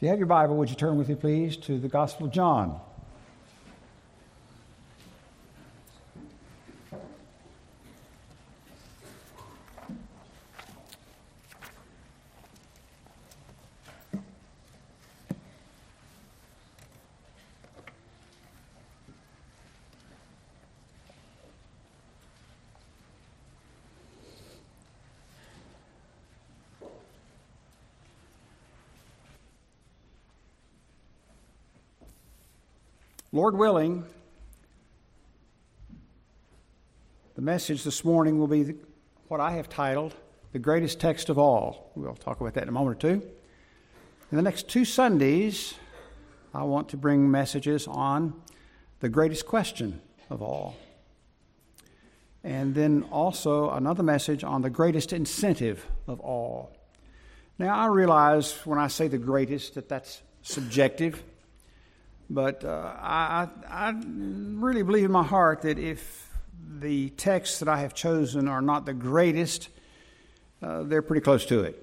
If you have your Bible, would you turn with me, please, to the Gospel of John? Lord willing, the message this morning will be what I have titled The Greatest Text of All. We'll talk about that in a moment or two. In the next two Sundays, I want to bring messages on the greatest question of all. And then also another message on the greatest incentive of all. Now, I realize when I say the greatest that that's subjective. But uh, I, I really believe in my heart that if the texts that I have chosen are not the greatest, uh, they're pretty close to it.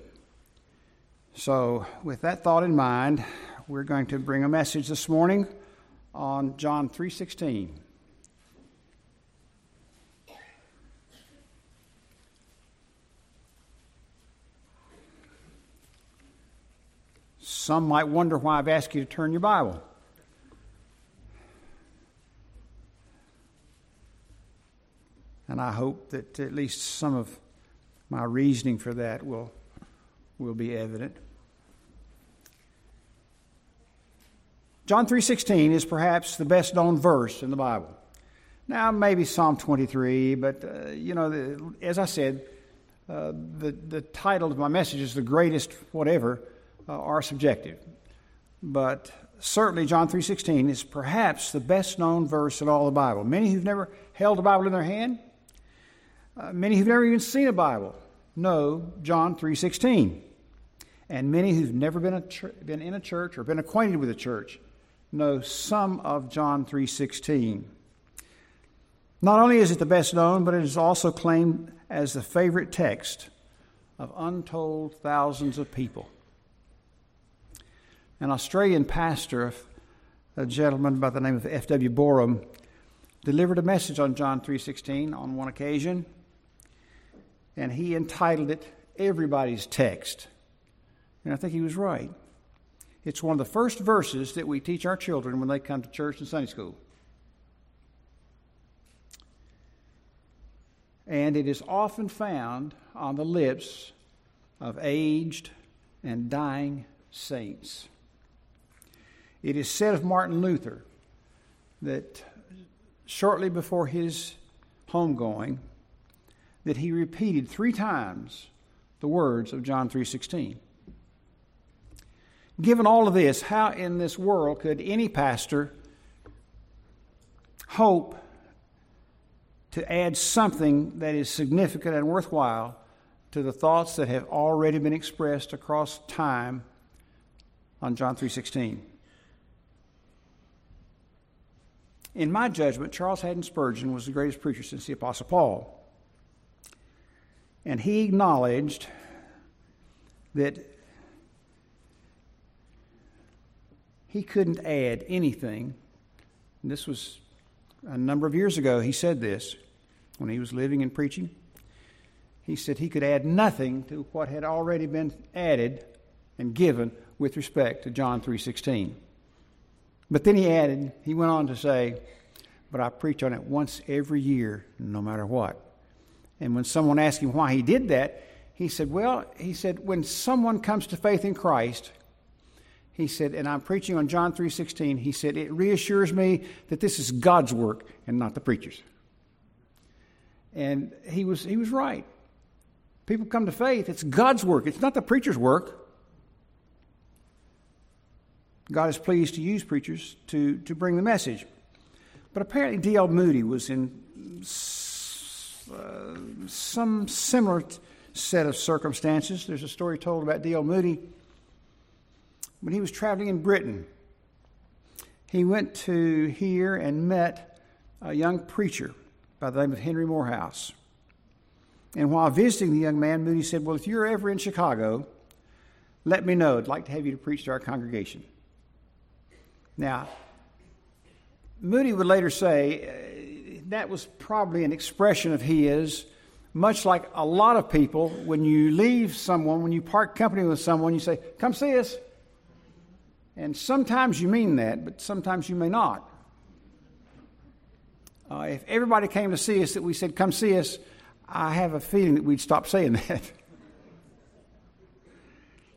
So, with that thought in mind, we're going to bring a message this morning on John 3:16. Some might wonder why I've asked you to turn your Bible. And I hope that at least some of my reasoning for that will, will be evident. John 3:16 is perhaps the best known verse in the Bible. Now maybe Psalm 23, but uh, you know, the, as I said, uh, the the title of my message is the greatest whatever uh, are subjective. But certainly John 3:16 is perhaps the best known verse in all the Bible. Many who've never held a Bible in their hand uh, many who've never even seen a Bible know John 3:16. And many who've never been, been in a church or been acquainted with a church know some of John 3:16. Not only is it the best known, but it is also claimed as the favorite text of untold thousands of people. An Australian pastor, a gentleman by the name of F.W. Boreham, delivered a message on John 3:16 on one occasion and he entitled it Everybody's Text. And I think he was right. It's one of the first verses that we teach our children when they come to church and Sunday school. And it is often found on the lips of aged and dying saints. It is said of Martin Luther that shortly before his homegoing, that he repeated three times the words of John 3:16. Given all of this, how in this world could any pastor hope to add something that is significant and worthwhile to the thoughts that have already been expressed across time on John 3:16? In my judgment, Charles Haddon Spurgeon was the greatest preacher since the Apostle Paul. And he acknowledged that he couldn't add anything. And this was a number of years ago, he said this when he was living and preaching. He said he could add nothing to what had already been added and given with respect to John 3:16. But then he added, he went on to say, but I preach on it once every year no matter what. And when someone asked him why he did that, he said, Well, he said, when someone comes to faith in Christ, he said, and I'm preaching on John 3:16, he said, it reassures me that this is God's work and not the preacher's. And he was he was right. People come to faith, it's God's work, it's not the preacher's work. God is pleased to use preachers to, to bring the message. But apparently D.L. Moody was in uh, some similar t- set of circumstances. There's a story told about D.L. Moody when he was traveling in Britain. He went to hear and met a young preacher by the name of Henry Moorhouse. And while visiting the young man, Moody said, Well, if you're ever in Chicago, let me know. I'd like to have you to preach to our congregation. Now, Moody would later say that was probably an expression of his, much like a lot of people, when you leave someone, when you part company with someone, you say, Come see us. And sometimes you mean that, but sometimes you may not. Uh, if everybody came to see us that we said, Come see us, I have a feeling that we'd stop saying that.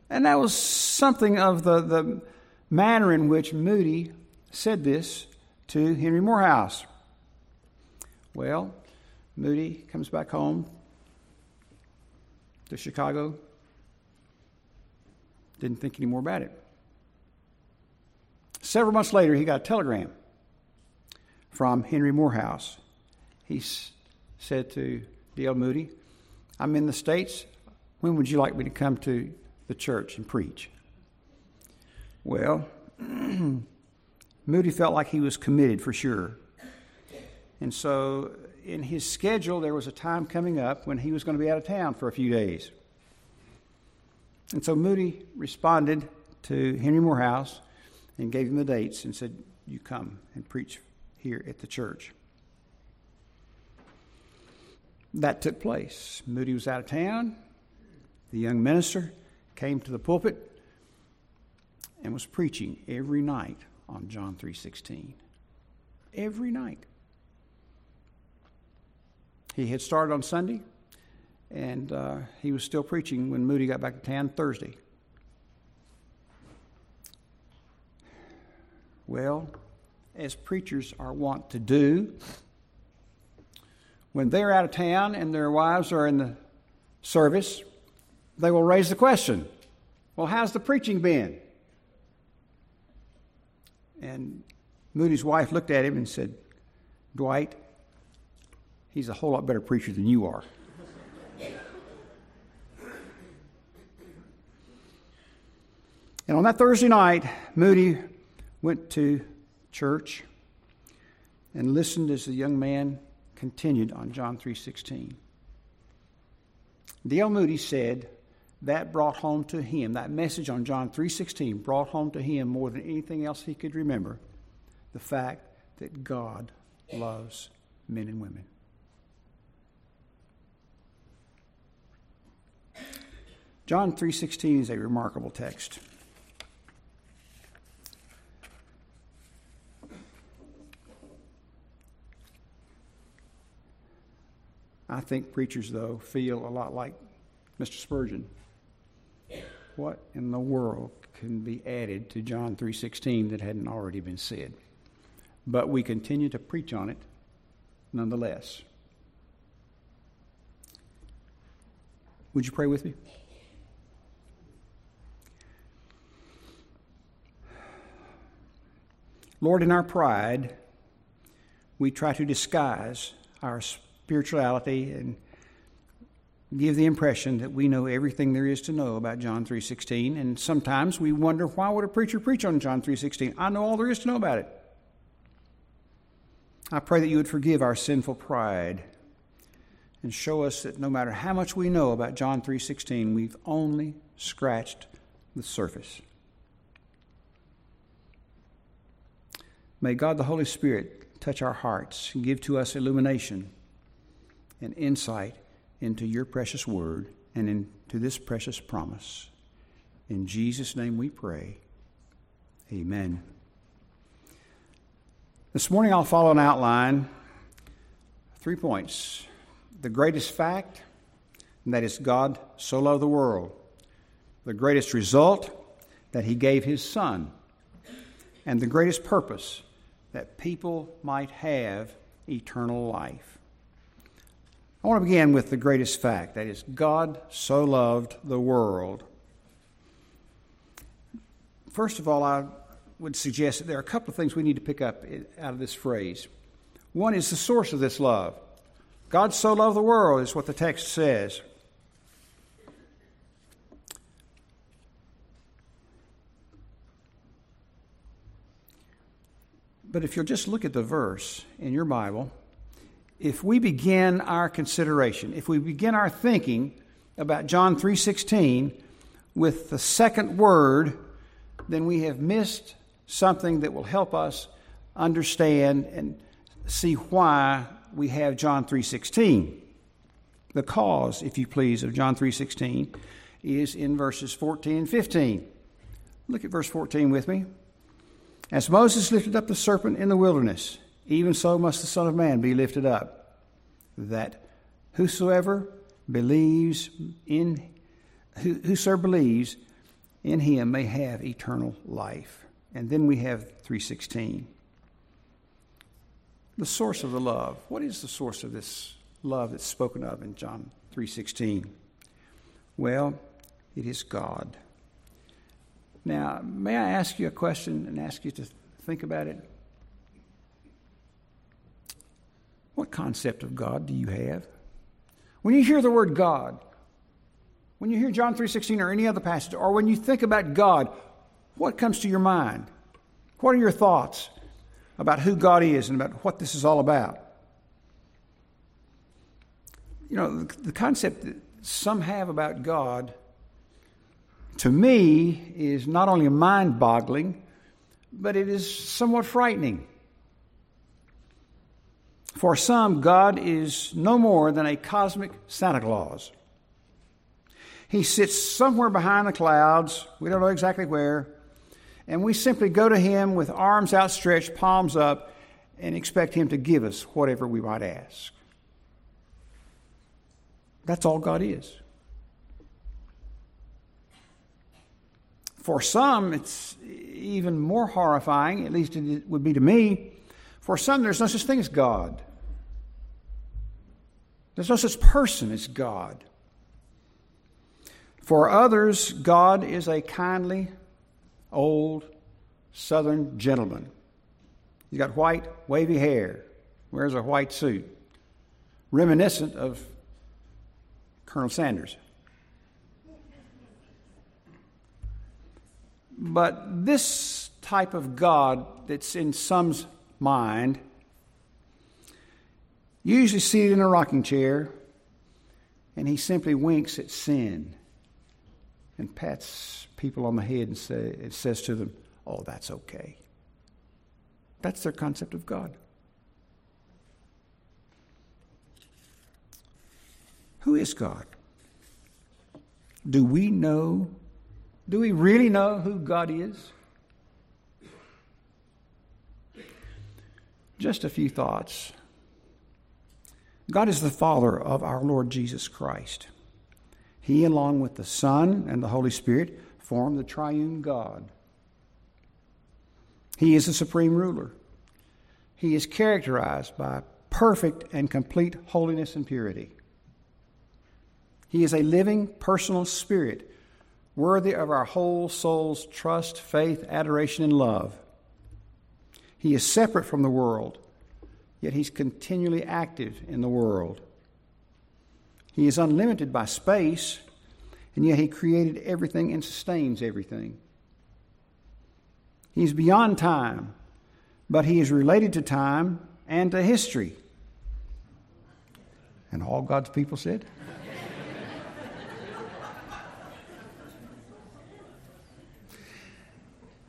and that was something of the, the manner in which Moody said this to Henry Moorhouse. Well, Moody comes back home to Chicago. Didn't think any more about it. Several months later, he got a telegram from Henry Moorhouse. He said to D.L. Moody, I'm in the States. When would you like me to come to the church and preach? Well, Moody felt like he was committed for sure. And so, in his schedule, there was a time coming up when he was going to be out of town for a few days. And so, Moody responded to Henry Moorhouse and gave him the dates and said, You come and preach here at the church. That took place. Moody was out of town. The young minister came to the pulpit and was preaching every night on John 3:16. Every night. He had started on Sunday, and uh, he was still preaching when Moody got back to town Thursday. Well, as preachers are wont to do, when they're out of town and their wives are in the service, they will raise the question Well, how's the preaching been? And Moody's wife looked at him and said, Dwight, he's a whole lot better preacher than you are. and on that Thursday night, Moody went to church and listened as the young man continued on John 3:16. D.L. Moody said that brought home to him that message on John 3:16 brought home to him more than anything else he could remember the fact that God loves men and women. John 3:16 is a remarkable text. I think preachers, though, feel a lot like Mr. Spurgeon. What in the world can be added to John 3:16 that hadn't already been said? But we continue to preach on it nonetheless. Would you pray with me? Lord, in our pride, we try to disguise our spirituality and give the impression that we know everything there is to know about John 3:16 and sometimes we wonder why would a preacher preach on John 3:16? I know all there is to know about it. I pray that you would forgive our sinful pride and show us that no matter how much we know about John 3:16, we've only scratched the surface. May God the Holy Spirit touch our hearts and give to us illumination and insight into your precious word and into this precious promise. In Jesus' name we pray. Amen. This morning I'll follow an outline, three points. The greatest fact, and that is God so loved the world. The greatest result, that He gave His Son. And the greatest purpose, that people might have eternal life. I want to begin with the greatest fact that is, God so loved the world. First of all, I would suggest that there are a couple of things we need to pick up out of this phrase. One is the source of this love. God so loved the world, is what the text says. But if you'll just look at the verse in your Bible, if we begin our consideration, if we begin our thinking about John 3:16 with the second word, then we have missed something that will help us understand and see why we have John 3:16. The cause, if you please, of John 3:16 is in verses 14 and 15. Look at verse 14 with me. As Moses lifted up the serpent in the wilderness, even so must the Son of Man be lifted up, that whosoever believes in whosoever believes in him may have eternal life. And then we have 316. The source of the love. What is the source of this love that's spoken of in John 3:16? Well, it is God. Now, may I ask you a question and ask you to think about it? What concept of God do you have? When you hear the word God, when you hear John 3:16 or any other passage or when you think about God, what comes to your mind? What are your thoughts about who God is and about what this is all about? You know, the concept that some have about God to me is not only mind boggling, but it is somewhat frightening. For some, God is no more than a cosmic Santa Claus. He sits somewhere behind the clouds, we don't know exactly where, and we simply go to Him with arms outstretched, palms up, and expect Him to give us whatever we might ask. That's all God is. For some, it's even more horrifying, at least it would be to me. For some, there's no such thing as God. There's no such person as God. For others, God is a kindly, old, southern gentleman. He's got white, wavy hair, wears a white suit, reminiscent of Colonel Sanders. But this type of God that's in some's mind, usually seated in a rocking chair, and he simply winks at sin and pats people on the head and say, says to them, Oh, that's okay. That's their concept of God. Who is God? Do we know do we really know who God is? Just a few thoughts. God is the Father of our Lord Jesus Christ. He, along with the Son and the Holy Spirit, form the triune God. He is the supreme ruler. He is characterized by perfect and complete holiness and purity. He is a living personal spirit worthy of our whole soul's trust, faith, adoration, and love. He is separate from the world, yet he's continually active in the world. He is unlimited by space, and yet he created everything and sustains everything. He's beyond time, but he is related to time and to history. And all God's people said?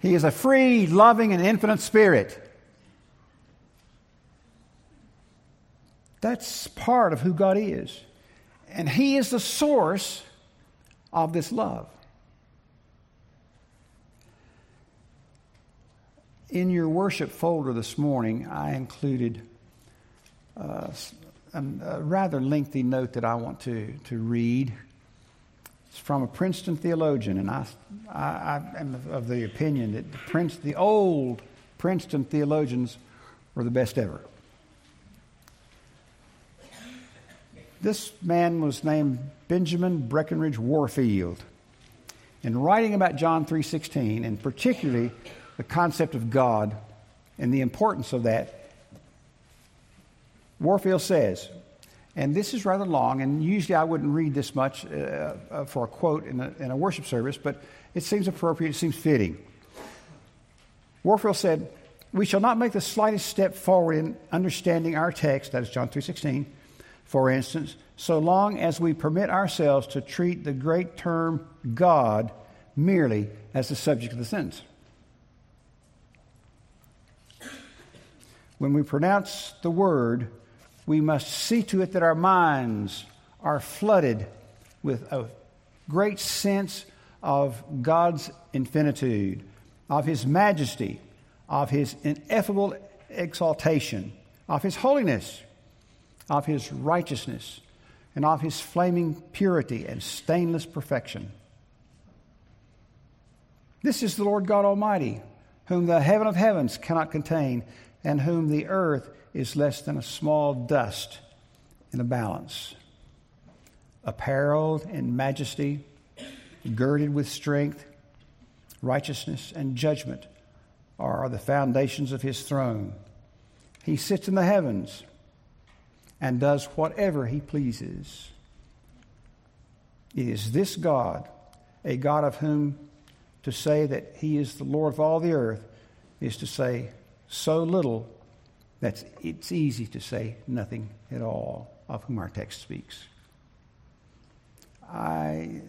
He is a free, loving, and infinite spirit. That's part of who God is. And He is the source of this love. In your worship folder this morning, I included uh, a rather lengthy note that I want to, to read. It's from a Princeton theologian, and I, I, I am of the opinion that the, Prince, the old Princeton theologians were the best ever. This man was named Benjamin Breckinridge Warfield. In writing about John 3:16 and particularly the concept of God and the importance of that, Warfield says, and this is rather long, and usually I wouldn't read this much uh, uh, for a quote in a, in a worship service, but it seems appropriate, it seems fitting. Warfield said, We shall not make the slightest step forward in understanding our text, that is John 3.16, for instance, so long as we permit ourselves to treat the great term God merely as the subject of the sentence. When we pronounce the word, we must see to it that our minds are flooded with a great sense of God's infinitude, of His majesty, of His ineffable exaltation, of His holiness, of His righteousness, and of His flaming purity and stainless perfection. This is the Lord God Almighty, whom the heaven of heavens cannot contain, and whom the earth is less than a small dust in a balance. Apparelled in majesty, girded with strength, righteousness, and judgment are the foundations of his throne. He sits in the heavens and does whatever he pleases. It is this God, a God of whom to say that he is the Lord of all the earth, is to say so little that it's easy to say nothing at all of whom our text speaks. I,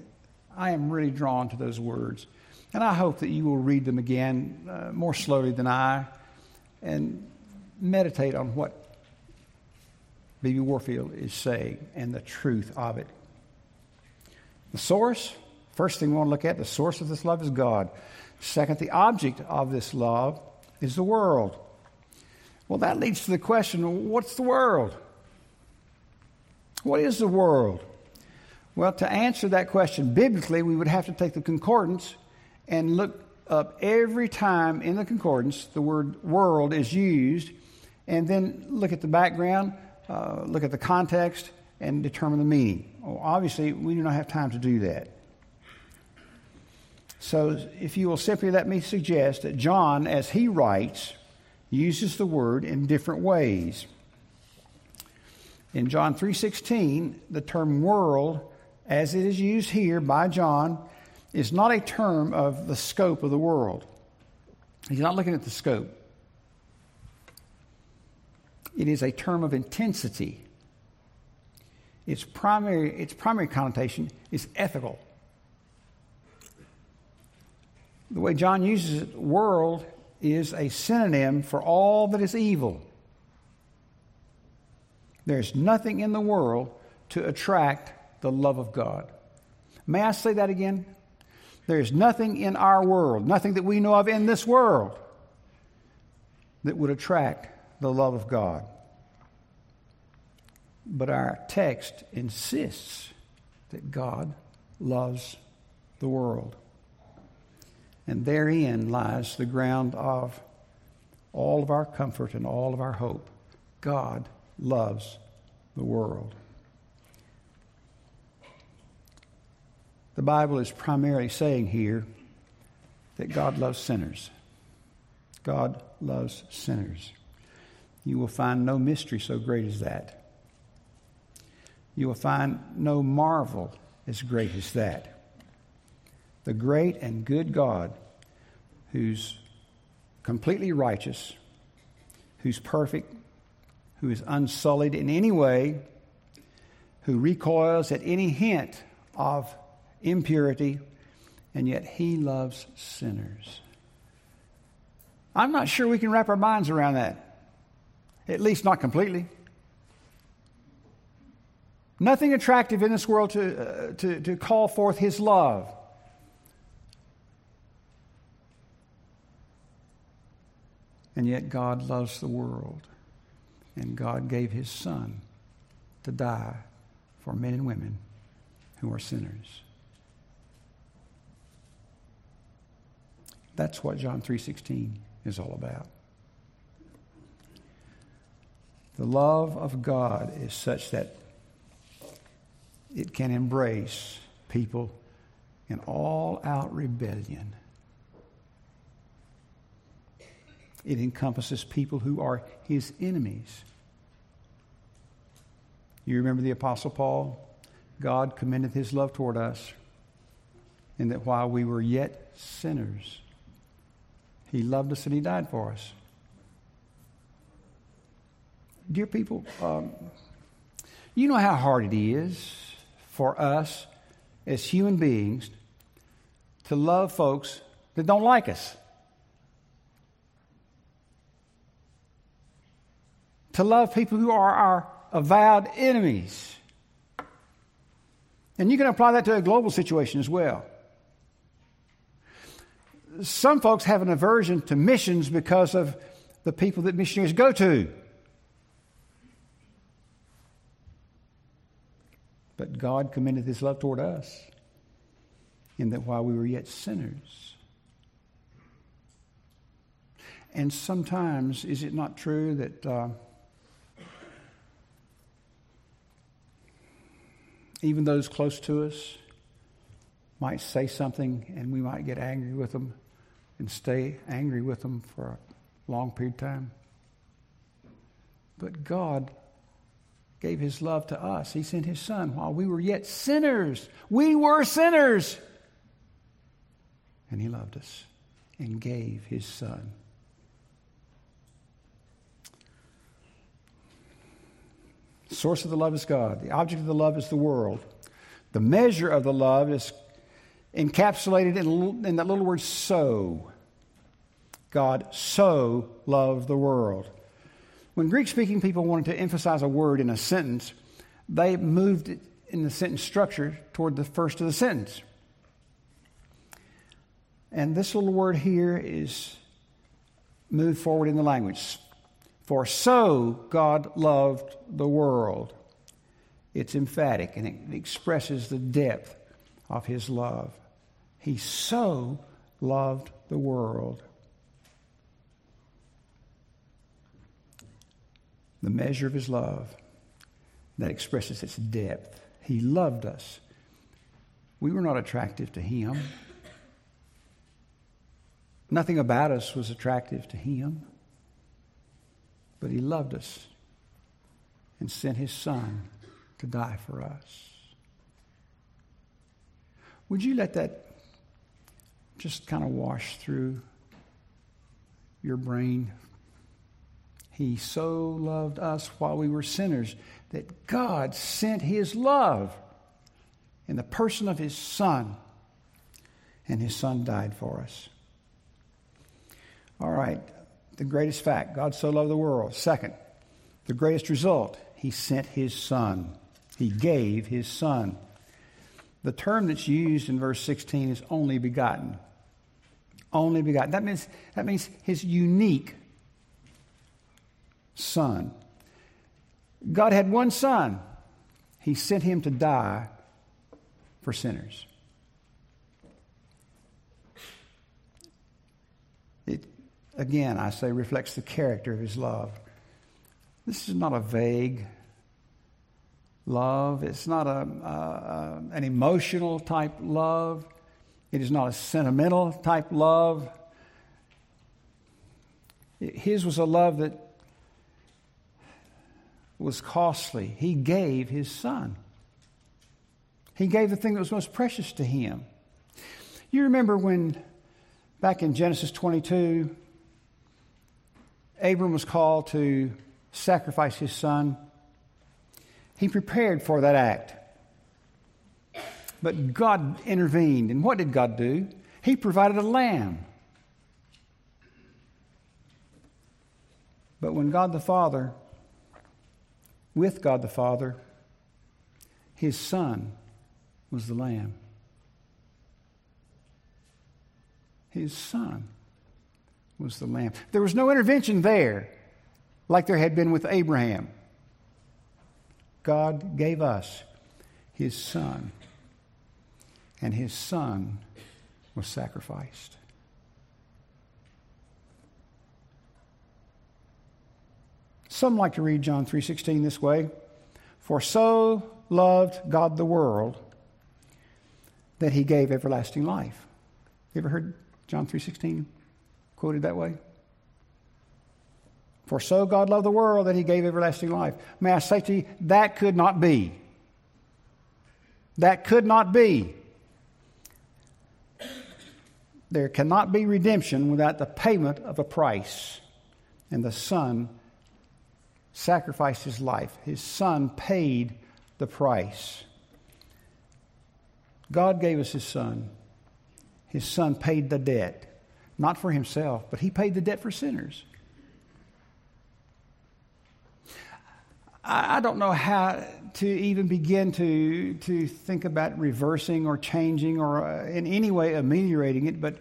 I am really drawn to those words, and I hope that you will read them again uh, more slowly than I and meditate on what B.B. Warfield is saying and the truth of it. The source, first thing we want to look at, the source of this love is God. Second, the object of this love is the world. Well, that leads to the question what's the world? What is the world? Well, to answer that question biblically, we would have to take the concordance and look up every time in the concordance the word world is used, and then look at the background, uh, look at the context, and determine the meaning. Well, obviously, we do not have time to do that. So, if you will simply let me suggest that John, as he writes, uses the word in different ways. In John 3:16, the term world as it is used here by John is not a term of the scope of the world. He's not looking at the scope. It is a term of intensity. Its primary, its primary connotation is ethical. The way John uses it, world is a synonym for all that is evil. There's nothing in the world to attract the love of God. May I say that again? There's nothing in our world, nothing that we know of in this world, that would attract the love of God. But our text insists that God loves the world. And therein lies the ground of all of our comfort and all of our hope. God loves the world. The Bible is primarily saying here that God loves sinners. God loves sinners. You will find no mystery so great as that. You will find no marvel as great as that the great and good God who's completely righteous, who's perfect, who is unsullied in any way, who recoils at any hint of impurity, and yet he loves sinners. I'm not sure we can wrap our minds around that, at least not completely. Nothing attractive in this world to, uh, to, to call forth his love. And yet, God loves the world. And God gave his son to die for men and women who are sinners. That's what John 3:16 is all about. The love of God is such that it can embrace people in all out rebellion It encompasses people who are his enemies. You remember the Apostle Paul? God commended his love toward us, in that while we were yet sinners, he loved us and he died for us. Dear people, um, You know how hard it is for us as human beings to love folks that don't like us. To love people who are our avowed enemies. And you can apply that to a global situation as well. Some folks have an aversion to missions because of the people that missionaries go to. But God commended his love toward us in that while we were yet sinners. And sometimes, is it not true that uh, even those close to us might say something and we might get angry with them and stay angry with them for a long period of time? But God gave his love to us. He sent his son while we were yet sinners. We were sinners. And he loved us and gave his son. Source of the love is God. The object of the love is the world. The measure of the love is encapsulated in, in that little word so. God so loved the world. When Greek speaking people wanted to emphasize a word in a sentence, they moved it in the sentence structure toward the first of the sentence. And this little word here is moved forward in the language. For so God loved the world. It's emphatic and it expresses the depth of his love. He so loved the world. the measure of his love that expresses its depth. He loved us. We were not attractive to him. Nothing about us was attractive to him. But he loved us and sent his son to die for us. Would you let that just kind of wash through your brain he so loved us while we were sinners that God sent His love in the person of His Son, and His Son died for us. All right, the greatest fact God so loved the world. Second, the greatest result He sent His Son, He gave His Son. The term that's used in verse 16 is only begotten. Only begotten. That means, that means His unique son. God had one son. He sent him to die for sinners. It, again, I say, reflects the character of his love. This is not a vague love. It's not a, an emotional type love. It is not a sentimental type love. His was a love that was costly. He gave his son. He gave the thing that was most precious to him. You remember when, back in Genesis 22, Abram was called to sacrifice his son. He prepared for that act. But God intervened. And what did God do? He provided a lamb. But when God the Father with God the Father. His Son was the Lamb. His Son was the Lamb. There was no intervention there like there had been with Abraham. God gave us His Son, and His Son was sacrificed. Some like to read John 3:16 this way, "For so loved God the world that he gave everlasting life." You ever heard John 3:16 quoted that way? For so God loved the world that he gave everlasting life. May I say to you, that could not be. That could not be. There cannot be redemption without the payment of a price. And the Son sacrificed his life. His son paid the price. God gave us His Son. His Son paid the debt, not for Himself, but He paid the debt for sinners. I, don't know how to even begin to, to think about reversing or changing or uh, in any way ameliorating it, but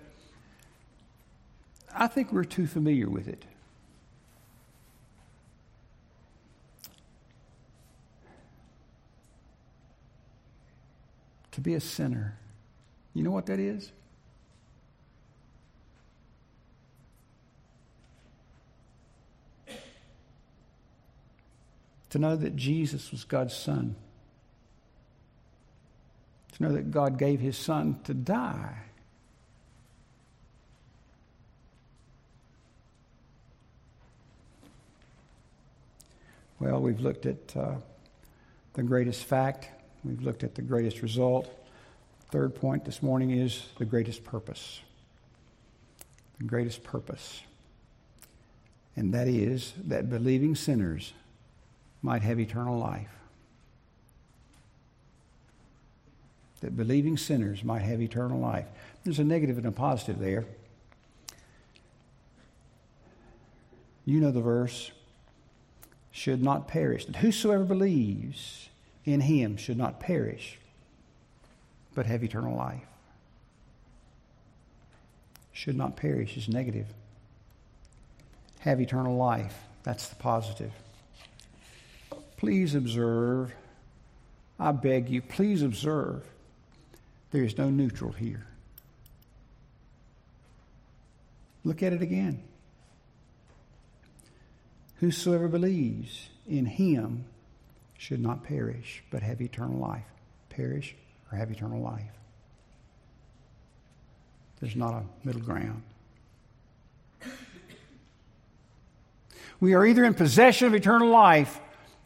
I think we're too familiar with it. To be a sinner, you know what that is? To know that Jesus was God's Son, to know that God gave His Son to die. Well, we've looked at uh, the greatest fact, we've looked at the greatest result. Third point this morning is the greatest purpose. The greatest purpose. And that is that believing sinners might have eternal life. That believing sinners might have eternal life. There's a negative and a positive there. You know the verse should not perish. That whosoever believes in him should not perish, but have eternal life. Should not perish is negative. Have eternal life. That's the positive. Please observe, I beg you, please observe, there is no neutral here. Look at it again. Whosoever believes in him should not perish, but have eternal life. Perish or have eternal life. There's not a middle ground. We are either in possession of eternal life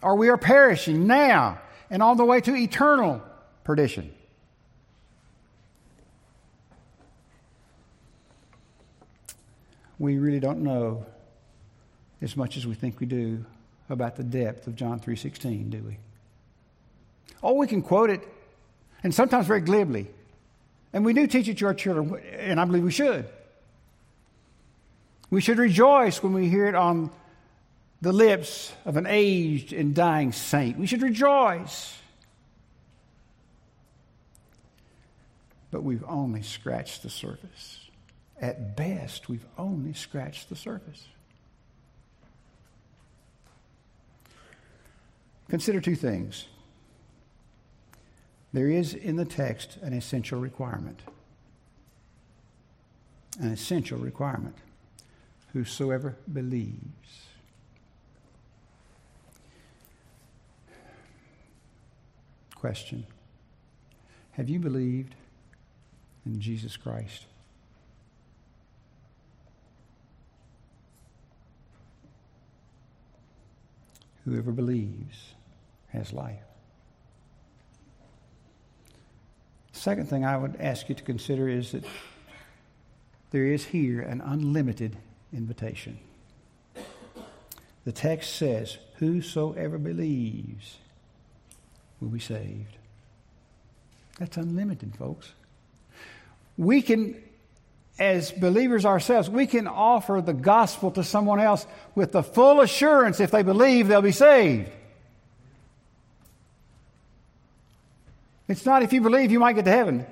or we are perishing now and on the way to eternal perdition. We really don't know as much as we think we do about the depth of John 3:16, do we? Oh, we can quote it and sometimes very glibly. And we do teach it to our children, and I believe we should. We should rejoice when we hear it on the lips of an aged and dying saint. We should rejoice. But we've only scratched the surface. At best, we've only scratched the surface. Consider two things. There is in the text an essential requirement. An essential requirement. Whosoever believes. Question Have you believed in Jesus Christ? Whoever believes has life. Second thing I would ask you to consider is that there is here an unlimited invitation. The text says, Whosoever believes will be saved. That's unlimited, folks. We can, as believers ourselves, we can offer the gospel to someone else with the full assurance if they believe they'll be saved. It's not if you believe you might get to heaven.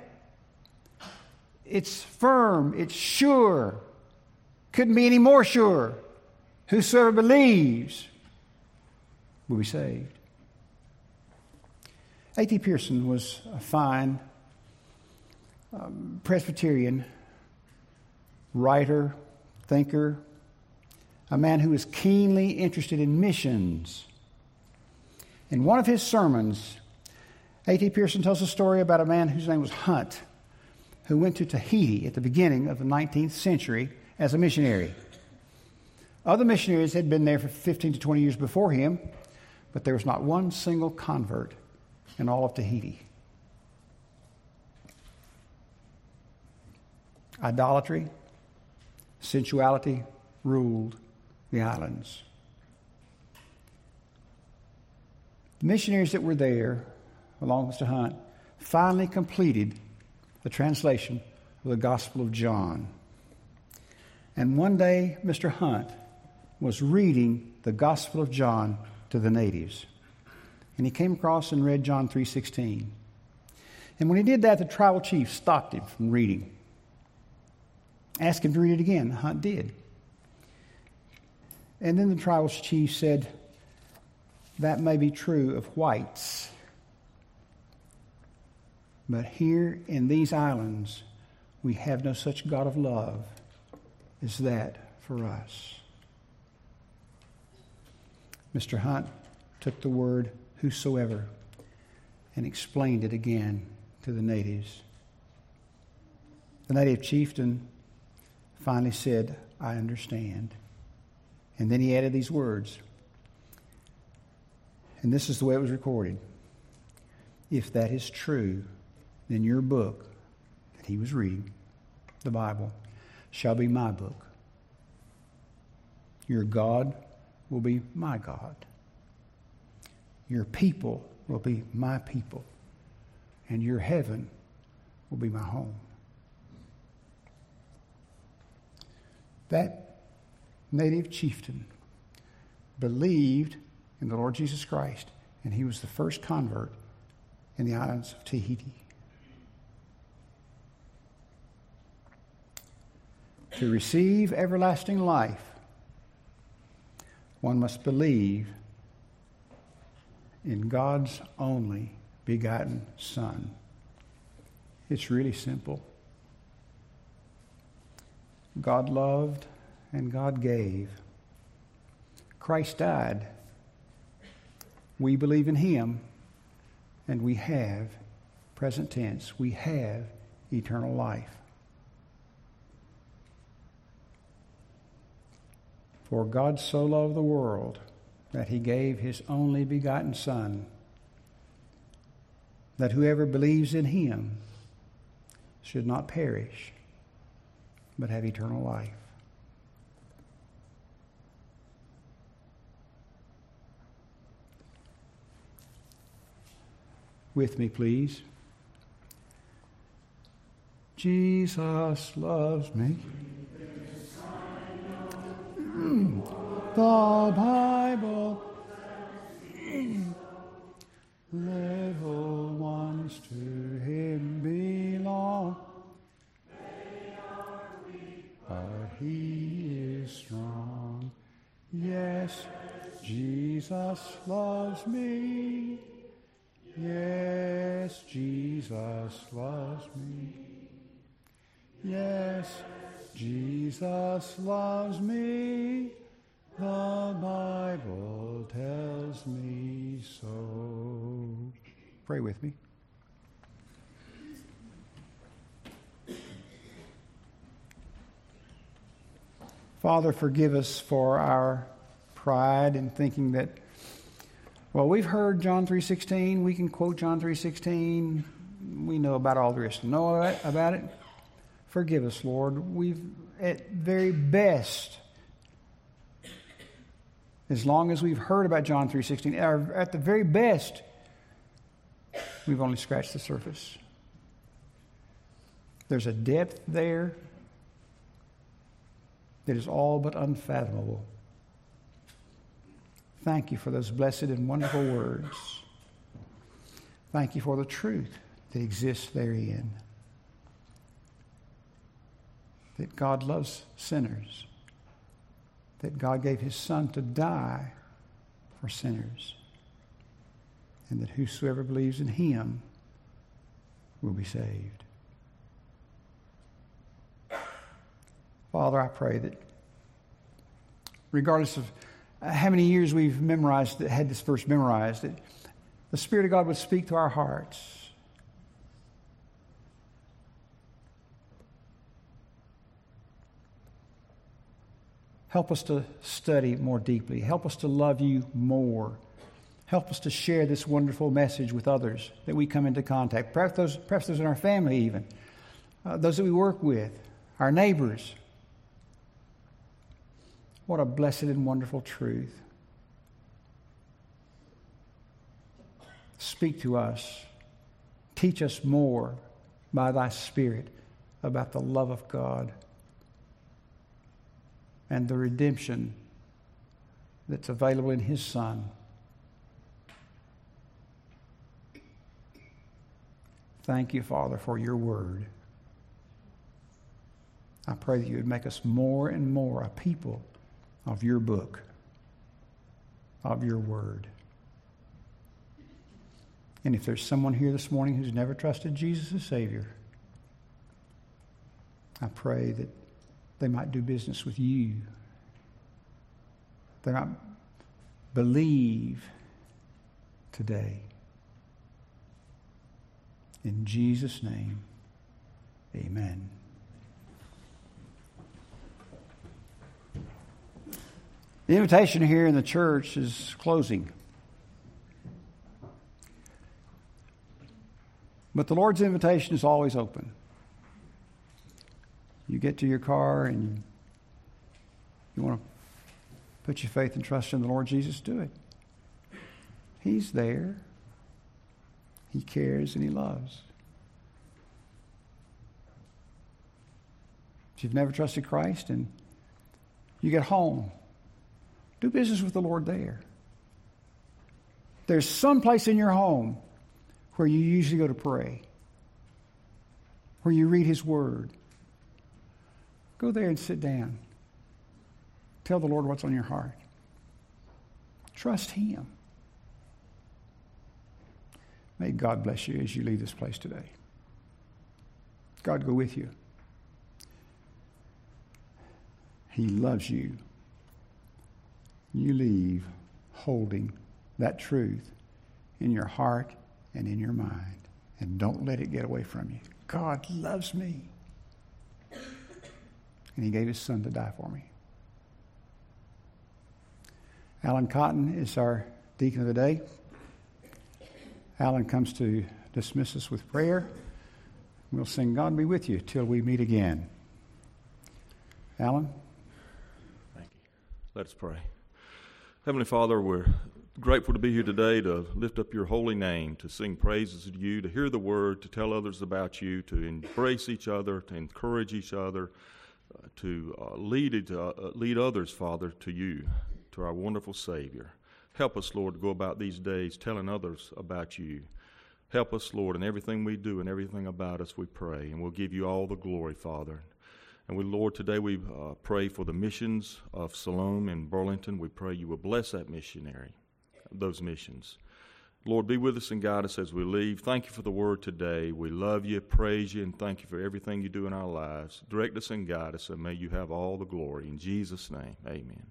It's firm, it's sure. Couldn't be any more sure. Whosoever believes will be saved. A.T. Pierson was a fine um, Presbyterian writer, thinker, a man who was keenly interested in missions. In one of his sermons, A.T. Pierson tells a story about a man whose name was Hunt, who went to Tahiti at the beginning of the 19th century as a missionary. Other missionaries had been there for 15 to 20 years before him, but there was not one single convert in all of Tahiti. Idolatry, sensuality ruled the islands. The missionaries that were there along with Mr. Hunt, finally completed the translation of the Gospel of John. And one day, Mr. Hunt was reading the Gospel of John to the natives. And he came across and read John 3:16. And when he did that, the tribal chief stopped him from reading. Asked him to read it again. Hunt did. And then the tribal chief said, That may be true of whites. But here in these islands, we have no such God of love as that for us. Mr. Hunt took the word whosoever and explained it again to the natives. The native chieftain finally said, I understand. And then he added these words. And this is the way it was recorded. If that is true, then your book that he was reading, the Bible, shall be my book. Your God will be my God. Your people will be my people. And your heaven will be my home. That native chieftain believed in the Lord Jesus Christ, and he was the first convert in the islands of Tahiti. To receive everlasting life, one must believe in God's only begotten Son. It's really simple. God loved and God gave. Christ died. We believe in Him, and we have, present tense, we have eternal life. For God so loved the world that he gave his only begotten Son, that whoever believes in him should not perish, but have eternal life. With me, please. Jesus loves me. Mm. The Bible. Little ones to him belong. But he is strong. Yes, Jesus loves me. Yes, Jesus loves me. Yes, Jesus loves me. The Bible tells me so. Pray with me. Father, forgive us for our pride in thinking that well, we've heard John 3:16, we can quote John 3:16, we know about all there is to know about it. Forgive us, Lord. We've at very best as long as we've heard about John 3:16, at the very best, we've only scratched the surface. There's a depth there that is all but unfathomable. Thank you for those blessed and wonderful words. Thank you for the truth that exists therein. That God loves sinners that God gave his Son to die for sinners, and that whosoever believes in him will be saved. Father, I pray that regardless of how many years we've memorized, had this verse memorized, that the Spirit of God would speak to our hearts Help us to study more deeply. Help us to love you more. Help us to share this wonderful message with others that we come into contact. Perhaps those, perhaps those in our family, even. Uh, those that we work with, our neighbors. What a blessed and wonderful truth. Speak to us Teach us more by thy Spirit about the love of God and the redemption that's available in his Son. Thank you, Father, for your word. I pray that you would make us more and more a people of your book, of your word. And if there's someone here this morning who's never trusted Jesus as Savior, I pray that they might do business with you. They might believe today. In Jesus' name, amen. The invitation here in the church is closing. But the Lord's invitation is always open. You get to your car and you want to put your faith and trust in the Lord Jesus, do it. He's there. He cares and He loves. If you've never trusted Christ and you get home, do business with the Lord there. There's some place in your home where you usually go to pray, where you read His Word. Go there and sit down. Tell the Lord what's on your heart. Trust Him. May God bless you as you leave this place today. God go with you. He loves you you leave holding that truth in your heart and in your mind. And don't let it get away from you. God loves me. And He gave His Son to die for me. Alan Cotton is our deacon of the day. Alan comes to dismiss us with prayer. We'll sing God be with you till we meet again. Alan? Thank you. Let us pray. Heavenly Father, we're grateful to be here today to lift up your holy name, to sing praises to you, to hear the word, to tell others about you, to embrace each other, to encourage each other, uh, to uh, lead, uh, lead others, Father, to you, to our wonderful Savior. Help us, Lord, to go about these days telling others about you. Help us, Lord, in everything we do and everything about us, we pray. And we'll give you all the glory, Father. And we, Lord, today we uh, pray for the missions of Siloam and Burlington. We pray you will bless that missionary, those missions. Lord, be with us and guide us as we leave. Thank you for the word today. We love you, praise you, and thank you for everything you do in our lives. Direct us and guide us, and may you have all the glory. In Jesus' name, amen.